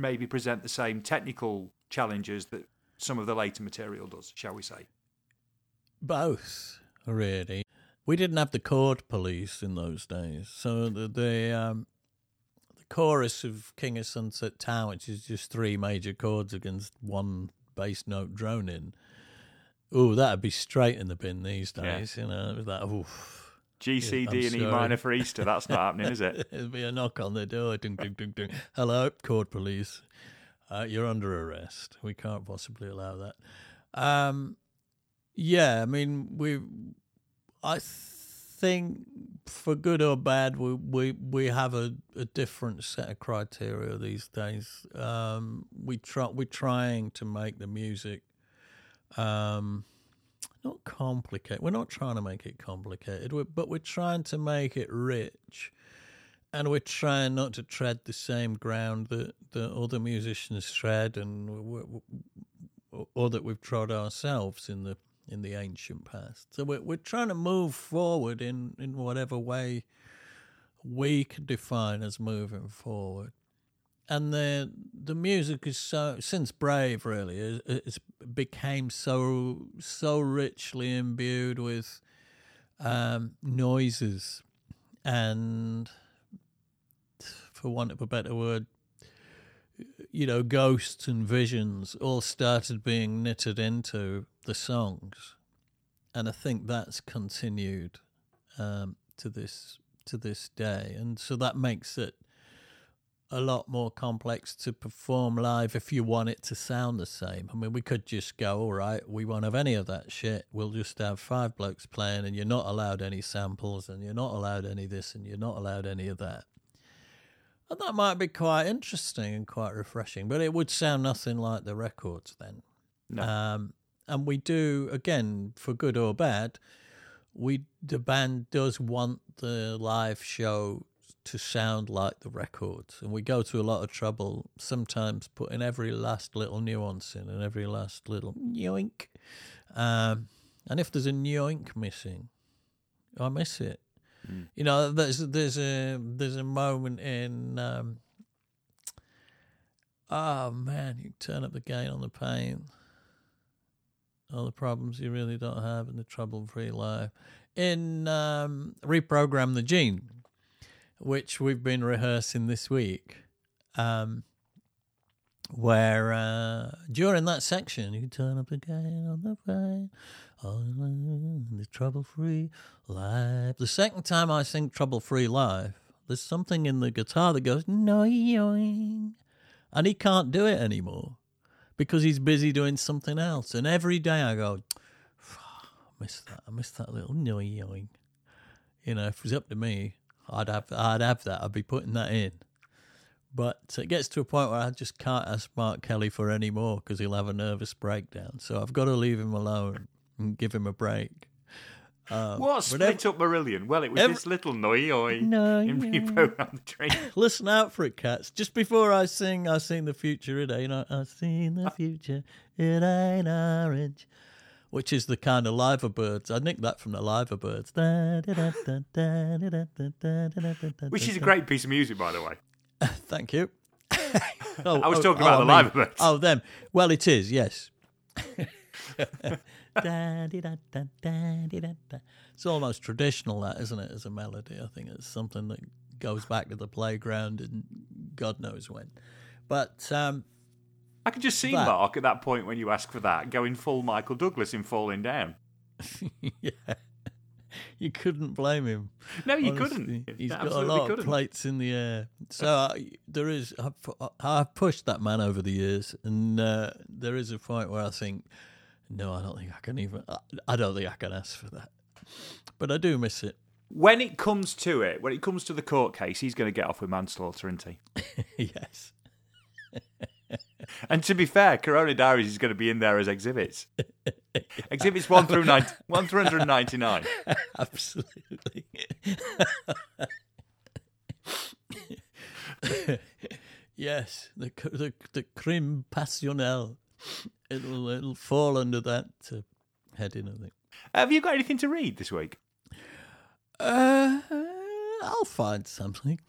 maybe present the same technical challenges that some of the later material does, shall we say? Both, really. We didn't have the chord police in those days, so the the, um, the chorus of King of Sunset Town, which is just three major chords against one bass note droning. Oh, that'd be straight in the bin these Yeah. days. You know, it was like, oof. G, C, I'm D, and E minor for Easter. That's not happening, is it? It'd be a knock on the door. Ding, ding, ding, ding. Hello, court police. Uh, you're under arrest. We can't possibly allow that. Um, yeah, I mean, we. I think, for good or bad, we we, we have a, a different set of criteria these days. Um, we try we're trying to make the music. Um, not complicated. We're not trying to make it complicated, but we're trying to make it rich. And we're trying not to tread the same ground that, that other musicians tread, and or that we've trod ourselves in the in the ancient past. So we're we're trying to move forward in, in whatever way we can define as moving forward. And the the music is so since Brave really it- it's became so so richly imbued with um, noises. And for want of a better word you know ghosts and visions all started being knitted into the songs. And I think that's continued um, to this to this day. And so that makes it a lot more complex to perform live if you want it to sound the same. I mean, we could just go, all right, we won't have any of that shit. We'll just have five blokes playing, and you're not allowed any samples, and you're not allowed any this, and you're not allowed any of that. And that might be quite interesting and quite refreshing, but it would sound nothing like the records then. No. Um, and we do, again, for good or bad, we the band does want the live show to sound like the records, and we go to a lot of trouble sometimes putting every last little nuance in and every last little yoink. Um, and if there's a yoink missing, I miss it. You know, there's there's a there's a moment in um, oh man, you turn up the gain on the pain, all the problems you really don't have in the trouble-free life. In um, reprogram the gene, which we've been rehearsing this week, um, where uh, during that section you turn up the gain on the pain, on the trouble-free life. The second time I sing trouble-free life, there's something in the guitar that goes noing, and he can't do it anymore because he's busy doing something else. And every day I go, I miss that. I miss that little noing. You know, if it was up to me, I'd have I'd have that. I'd be putting that in. But it gets to a point where I just can't ask Mark Kelly for any more because he'll have a nervous breakdown. So I've got to leave him alone and give him a break. Um, What split ev- up Marillion? Well, it was every- this little noi oi Noi in oi. reprogram the train. Listen out for it, cats. Just before I sing, I seen the future. It ain't. I seen the future. It ain't orange. Which is the kind of liver birds. I nicked that from the liver birds. Which is a great piece of music, by the way. Thank you. Oh, I was oh, talking oh, about I the mean- liver birds. Oh, them. Well, it is. Yes. It's almost traditional, that isn't it? As a melody, I think it's something that goes back to the playground and God knows when. But um, I could just see that- Mark at that point when you ask for that, going full Michael Douglas in Falling Down. yeah, you couldn't blame him. No, you Honestly, couldn't. He's got a lot couldn't. of plates in the air. So uh, there is. I've, I've pushed that man over the years, and uh, there is a point where I think, no, I don't think I can even. I, I don't think I can ask for that. But I do miss it. When it comes to it, when it comes to the court case, he's going to get off with manslaughter, isn't he? yes. And to be fair, Corona Diaries is going to be in there as exhibits. exhibits 1 through 9, 1 through 199. Absolutely. yes, the the the crime passionnel. It'll it'll fall under that uh, heading, I think. Have you got anything to read this week? Uh, I'll find something.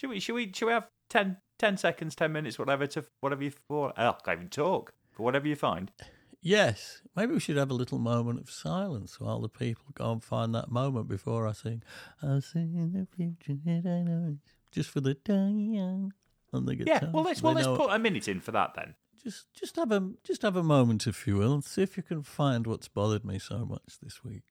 Should we, should we, should we have 10, 10 seconds, 10 minutes, whatever, to whatever you, for, oh, I can't even talk, for whatever you find? Yes, maybe we should have a little moment of silence while the people go and find that moment before I sing. I'll sing in the future, it ain't ours. just for the young on the guitar. Yeah, well, let's, well, let's put a minute in for that then. just just have a just have a moment, if you will, and see if you can find what's bothered me so much this week.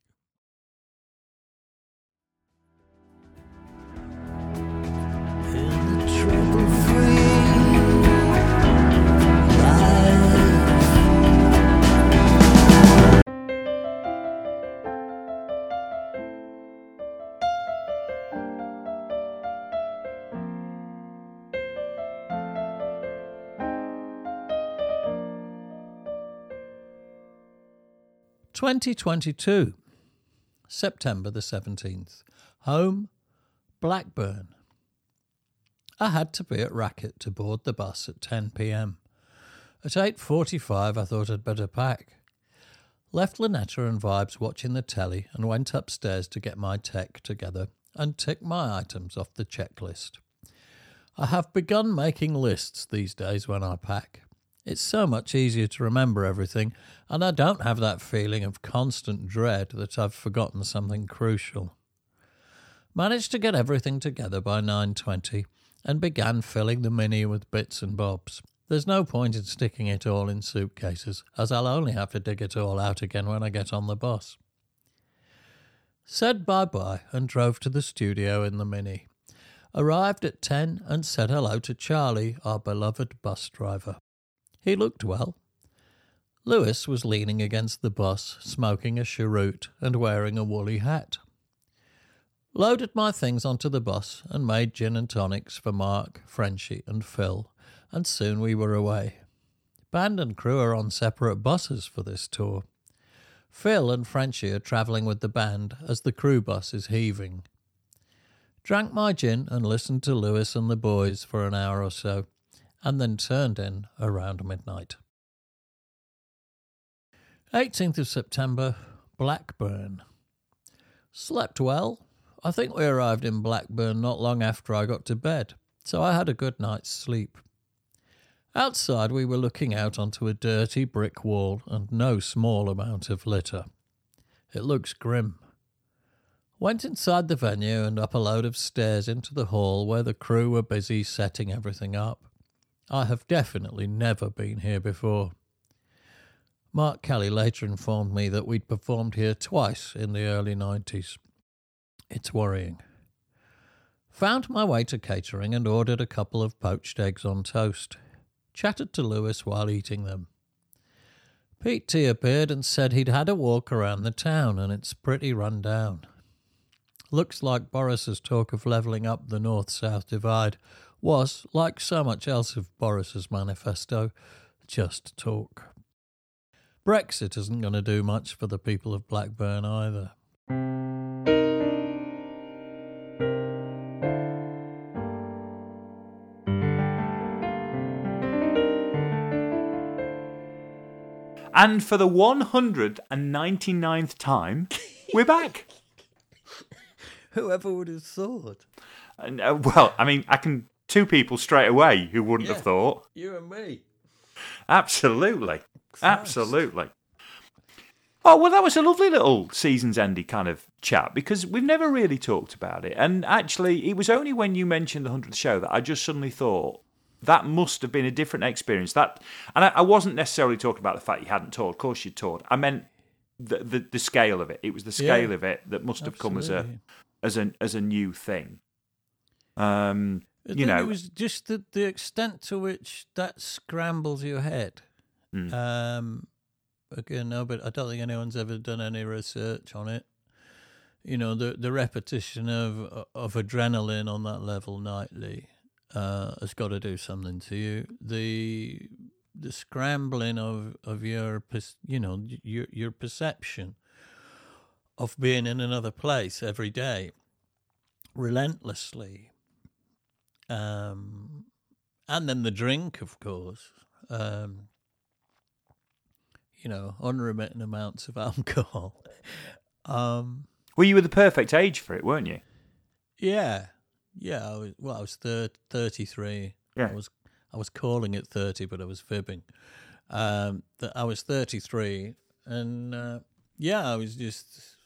2022, September the 17th. Home, Blackburn. I had to be at Racket to board the bus at 10 pm. At 8:45 I thought I'd better pack. Left Lynetta and Vibes watching the telly and went upstairs to get my tech together and tick my items off the checklist. I have begun making lists these days when I pack. It's so much easier to remember everything, and I don't have that feeling of constant dread that I've forgotten something crucial. Managed to get everything together by 9:20 and began filling the mini with bits and bobs. There's no point in sticking it all in suitcases, as I'll only have to dig it all out again when I get on the bus. Said bye bye and drove to the studio in the mini. Arrived at 10 and said hello to Charlie, our beloved bus driver. He looked well. Lewis was leaning against the bus, smoking a cheroot and wearing a woolly hat. Loaded my things onto the bus and made gin and tonics for Mark, Frenchy, and Phil, and soon we were away. Band and crew are on separate buses for this tour. Phil and Frenchy are travelling with the band as the crew bus is heaving. Drank my gin and listened to Lewis and the boys for an hour or so, and then turned in around midnight. 18th of September, Blackburn. Slept well, I think we arrived in Blackburn not long after I got to bed, so I had a good night's sleep. Outside, we were looking out onto a dirty brick wall and no small amount of litter. It looks grim. Went inside the venue and up a load of stairs into the hall where the crew were busy setting everything up. I have definitely never been here before. Mark Kelly later informed me that we'd performed here twice in the early 90s. It's worrying. Found my way to catering and ordered a couple of poached eggs on toast. Chatted to Lewis while eating them. Pete T appeared and said he'd had a walk around the town and it's pretty run down. Looks like Boris's talk of levelling up the north south divide was, like so much else of Boris's manifesto, just talk. Brexit isn't going to do much for the people of Blackburn either. And for the 199th time, we're back. Whoever would have thought? And, uh, well, I mean, I can two people straight away who wouldn't Yeah. have thought. You and me. Absolutely, absolutely. Oh well, that was a lovely little season's endy kind of chat because we've never really talked about it. And actually, it was only when you mentioned the hundredth show that I just suddenly thought that must have been a different experience. That, and I, I wasn't necessarily talking about the fact you hadn't toured. Of course, you'd toured. I meant the the, the scale of it. It was the scale Yeah. of it that must have come as a as a as a new thing. Um, you know, it was just the, the extent to which that scrambles your head. Mm. Um, again, no, but I don't think anyone's ever done any research on it. You know, the the repetition of of adrenaline on that level nightly uh, has got to do something to you. The the scrambling of of your you know your your perception of being in another place every day relentlessly um, and then the drink, of course. Um, you know, unremitting amounts of alcohol. um, well, you were the perfect age for it, weren't you? yeah, yeah. I was, well, I was thir- thirty-three. Yeah. I was I was calling it thirty, but I was fibbing. Um, that I was thirty-three, and uh, yeah, I was just.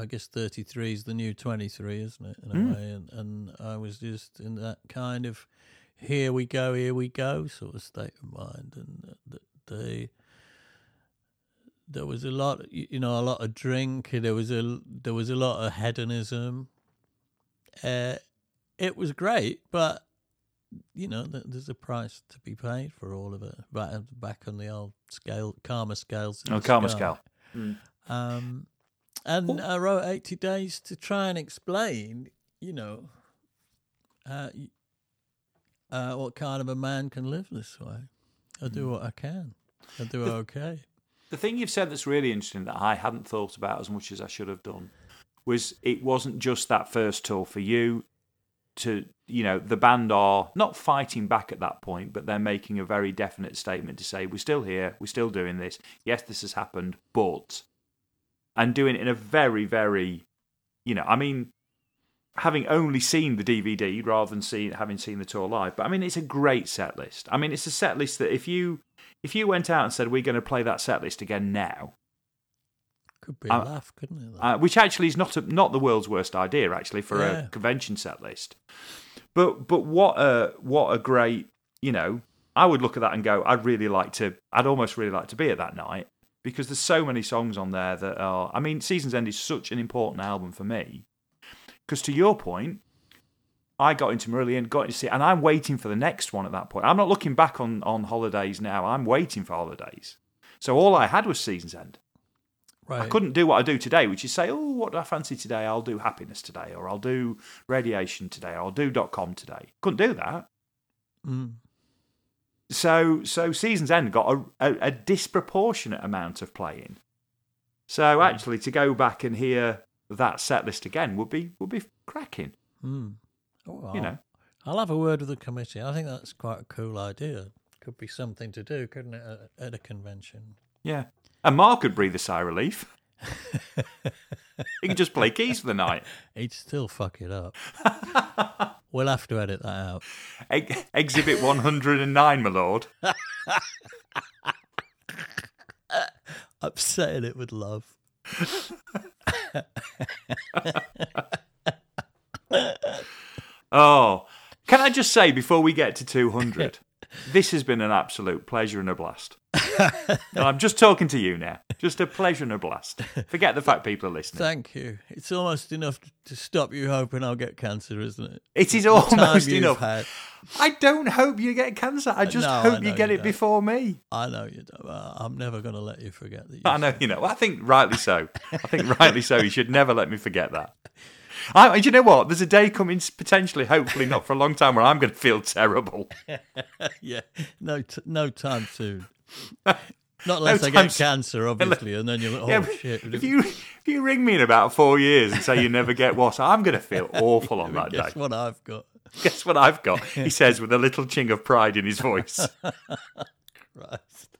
I guess thirty-three is the new twenty-three, isn't it? In a Mm. way, and, and I was just in that kind of here we go, here we go sort of state of mind, and the, the there was a lot, you know, a lot of drink. There was a there was a lot of hedonism. Uh, it was great, but you know, th- there's a price to be paid for all of it. Back back on the old scale, karma scales. Oh, karma sky. scale. Mm. Um, and I wrote 80 days to try and explain, you know, uh, uh, what kind of a man can live this way. I do Hmm. what I can. I do okay. The thing you've said that's really interesting that I hadn't thought about as much as I should have done was it wasn't just that first tour for you to you know the band are not fighting back at that point but they're making a very definite statement to say we're still here we're still doing this yes this has happened but and doing it in a very very you know i mean having only seen the dvd rather than seeing having seen the tour live but i mean it's a great set list i mean it's a set list that if you if you went out and said we're going to play that set list again now Could be a Uh, laugh, couldn't it? uh, which actually is not a, not the world's worst idea actually for Yeah. a convention set list. But but what a what a great you know I would look at that and go I'd really like to I'd almost really like to be at that night because there's so many songs on there that are I mean Seasons End is such an important album for me because to your point I got into Marillion got to see and I'm waiting for the next one at that point I'm not looking back on on holidays now I'm waiting for holidays so all I had was Seasons End right. I couldn't do what I do today, which is say, oh, what do I fancy today? I'll do happiness today, or I'll do radiation today, or I'll do dot com today. Couldn't do that. Mm. So, so season's end got a, a, a disproportionate amount of playing. So actually, to go back and hear that set list again would be would be cracking. Mm. Oh, You I'll- know, I'll have a word with the committee. I think that's quite a cool idea. Could be something to do, couldn't it, at, at a convention? yeah. And Mark could breathe a sigh of relief. he can just play keys for the night. He'd still fuck it up. we'll have to edit that out. Ex- Exhibit 109, my lord. I'm saying it with love. Oh, can I just say before we get to 200, this has been an absolute pleasure and a blast. and I'm just talking to you now. Just a pleasure and a blast. Forget the fact people are listening. Thank you. It's almost enough to stop you hoping I'll get cancer, isn't it? It is almost enough. had. I don't hope you get cancer. I just No, I hope you get you it don't. before me. I know you don't. I'm never going to let you forget that. You I know you know. I think rightly so. I think rightly so. You should never let me forget that. I, and you know what? There's a day coming, potentially, hopefully not for a long time, where I'm going to feel terrible. yeah, no, t- no time soon. Not unless I get cancer, obviously, and then you're like, oh Yeah, shit. If you if you ring me in about four years and say you never get what, I'm going to feel awful on that Guess day. Guess what I've got? Guess what I've got? He says with a little ching of pride in his voice. Christ.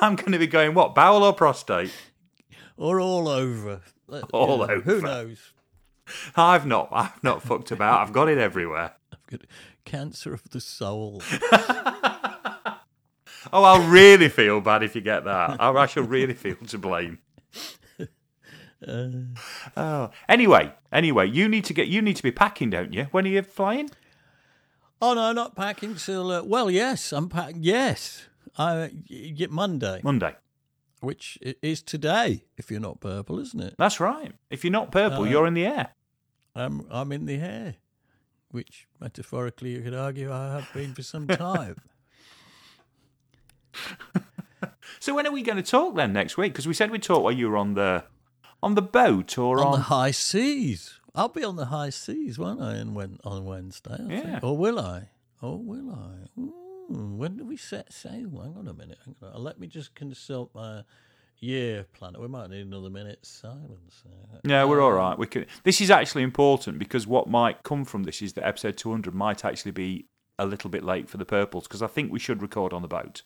I'm going to be going what bowel or prostate? Or all over. All you know, Who knows? I've not. I've not fucked about. I've got it everywhere. I've got cancer of the soul. Oh, I'll really feel bad if you get that. I, I shall really feel to blame. Oh, anyway, anyway, you need to get. You need to be packing, don't you? When are you flying? Oh no, not packing till. Uh, well, yes, I'm packing. Yes, I get Monday, Monday. which is today. If you're not purple, isn't it? That's right. If you're not purple, Uh, you're in the air. I'm I'm in the air, which metaphorically you could argue I have been for some time. So when are we going to talk then next week? Because we said we'd talk while you were on the on the boat or on on. the high seas. I'll be on the high seas, won't I? On, Wen- on Wednesday, I Yeah. think. or will I? Or will I? Ooh, when do we set sail? Hang on a minute. Hang on. Let me just consult my year planet. We might need another minute's silence. yeah, we're all right. We can. This is actually important because what might come from this is that episode 200 might actually be a little bit late for the purples because I think we should record on the boat.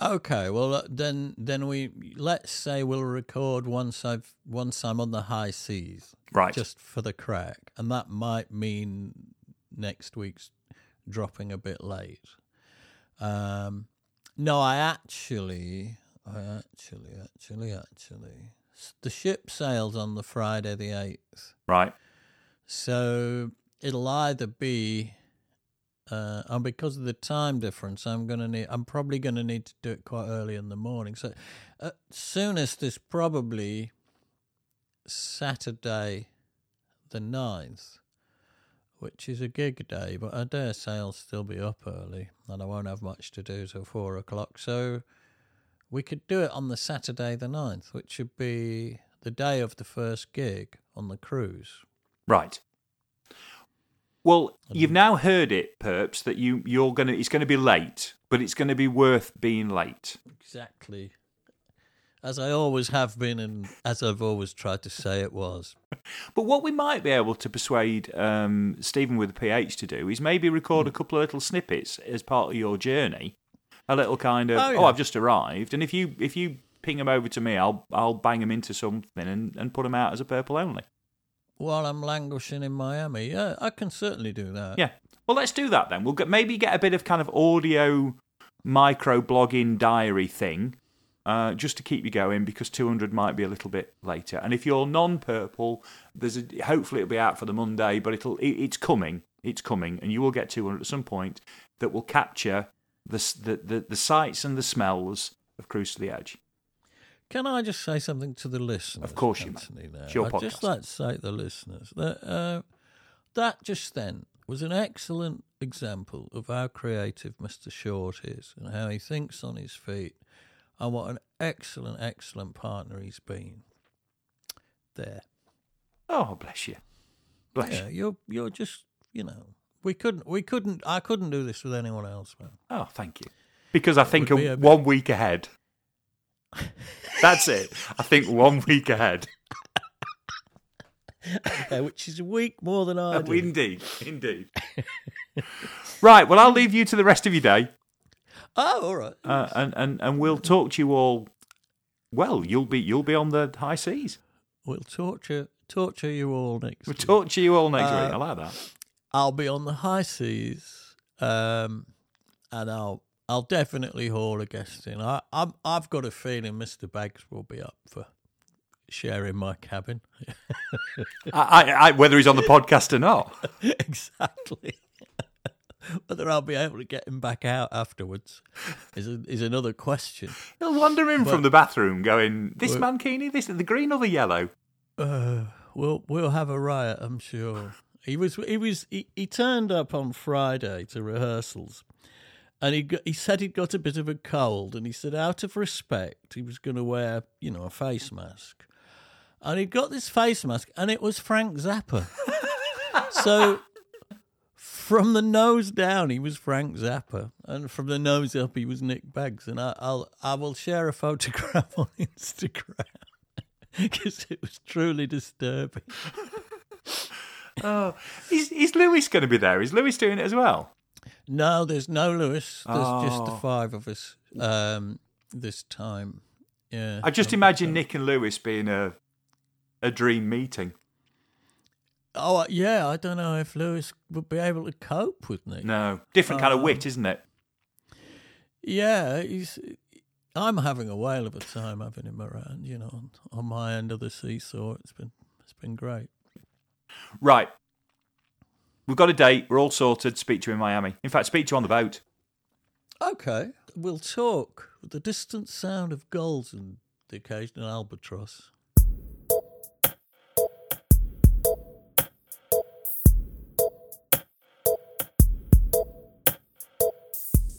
Okay, well uh, then, then we let's say we'll record once I've once I'm on the high seas, Right. just for the crack, and that might mean next week's dropping a bit late. Um, no, I actually, I actually, actually, actually, the ship sails on the Friday the eighth, right. so it'll either be. Uh, and because of the time difference, I'm gonna need. I'm probably gonna need to do it quite early in the morning. So, uh, soonest is probably Saturday, the 9th, which is a gig day. But I dare say I'll still be up early, and I won't have much to do till four o'clock. So, we could do it on the Saturday, the 9th, which would be the day of the first gig on the cruise. Right. Well, you've now heard it, Perps, that you you're gonna it's gonna be late, but it's gonna be worth being late. Exactly. As I always have been, and as I've always tried to say it was. But what we might be able to persuade um, Stephen with a PH to do is maybe record a couple of little snippets as part of your journey. A little kind of Oh, oh. I've just arrived, and if you if you ping them over to me, I'll I'll bang them into something and, and put them out as a purple only. While I'm languishing in Miami, yeah, I can certainly do that. Yeah. Well, let's do that then. We'll get, maybe get a bit of kind of audio micro blogging diary thing uh, just to keep you going because 200 might be a little bit later. And if you're non-purple, there's a, hopefully it'll be out for the Monday, but it'll it, it's coming. It's coming, and you will get 200 at some point that will capture the the the, the sights and the smells of the Edge. Can I just say something to the listeners? Of course you may. There? It's your I'd just like to say to the listeners that uh, that just then was an excellent example of how creative Mr. Short is and how he thinks on his feet and what an excellent, excellent partner he's been. There. Oh, bless you, bless Yeah, you. you're you're just you know we couldn't we couldn't I couldn't do this with anyone else, man. Oh, thank you. Because I think be a, bit- one week ahead. That's it. I think one week ahead. Which is a week more than I Oh, do. indeed, indeed. right. Well, I'll leave you to the rest of your day, Oh, all right. uh, and and and we'll talk to you all well, you'll be you'll be on the high seas. We'll torture torture you all next. We'll week. talk to you all next Uh, week. I like that. I'll be on the high seas, um, and I'll I'll definitely haul a guest in. I I'm, I've got a feeling Mister Baggs will be up for sharing my cabin. I, I, I, whether he's on the podcast or not. exactly. Whether I'll be able to get him back out afterwards is a, is another question. He'll wander in from the bathroom going, This mankini, this the green or the yellow? Uh, we'll we'll have a riot, I'm sure. He was he was he, he turned up on Friday to rehearsals, and he got, he said he'd got a bit of a cold, and he said out of respect he was going to wear you know a face mask, and he got this face mask, and it was Frank Zappa. so from the nose down he was Frank Zappa, and from the nose up he was Nick Beggs, and I, I'll I will share a photograph on Instagram because it was truly disturbing. Oh, is, is Lewis going to be there? Is Lewis doing it as well? No, there's no Lewis. There's just the Oh. five of us um, this time. Yeah. I just imagine Nick and Lewis being a a dream meeting. Oh, uh, yeah. I don't know if Lewis would be able to cope with Nick. No, different kind of Um, wit, isn't it? Yeah, he's. I'm having a whale of a time having him around. You know, on, on my end of the seesaw. It's been it's been great. Right. We've got a date. We're all sorted. Speak to you in Miami. In fact, speak to you on the boat. Okay, we'll talk with the distant sound of gulls and the occasional albatross.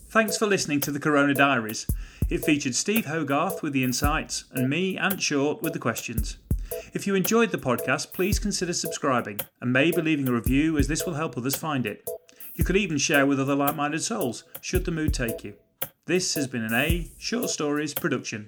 Thanks for listening to the Corona Diaries. It featured Steve Hogarth with the insights and me, Ant Short, with the questions. If you enjoyed the podcast, please consider subscribing and maybe leaving a review as this will help others find it. You could even share with other like minded souls, should the mood take you. This has been an A Short Stories production.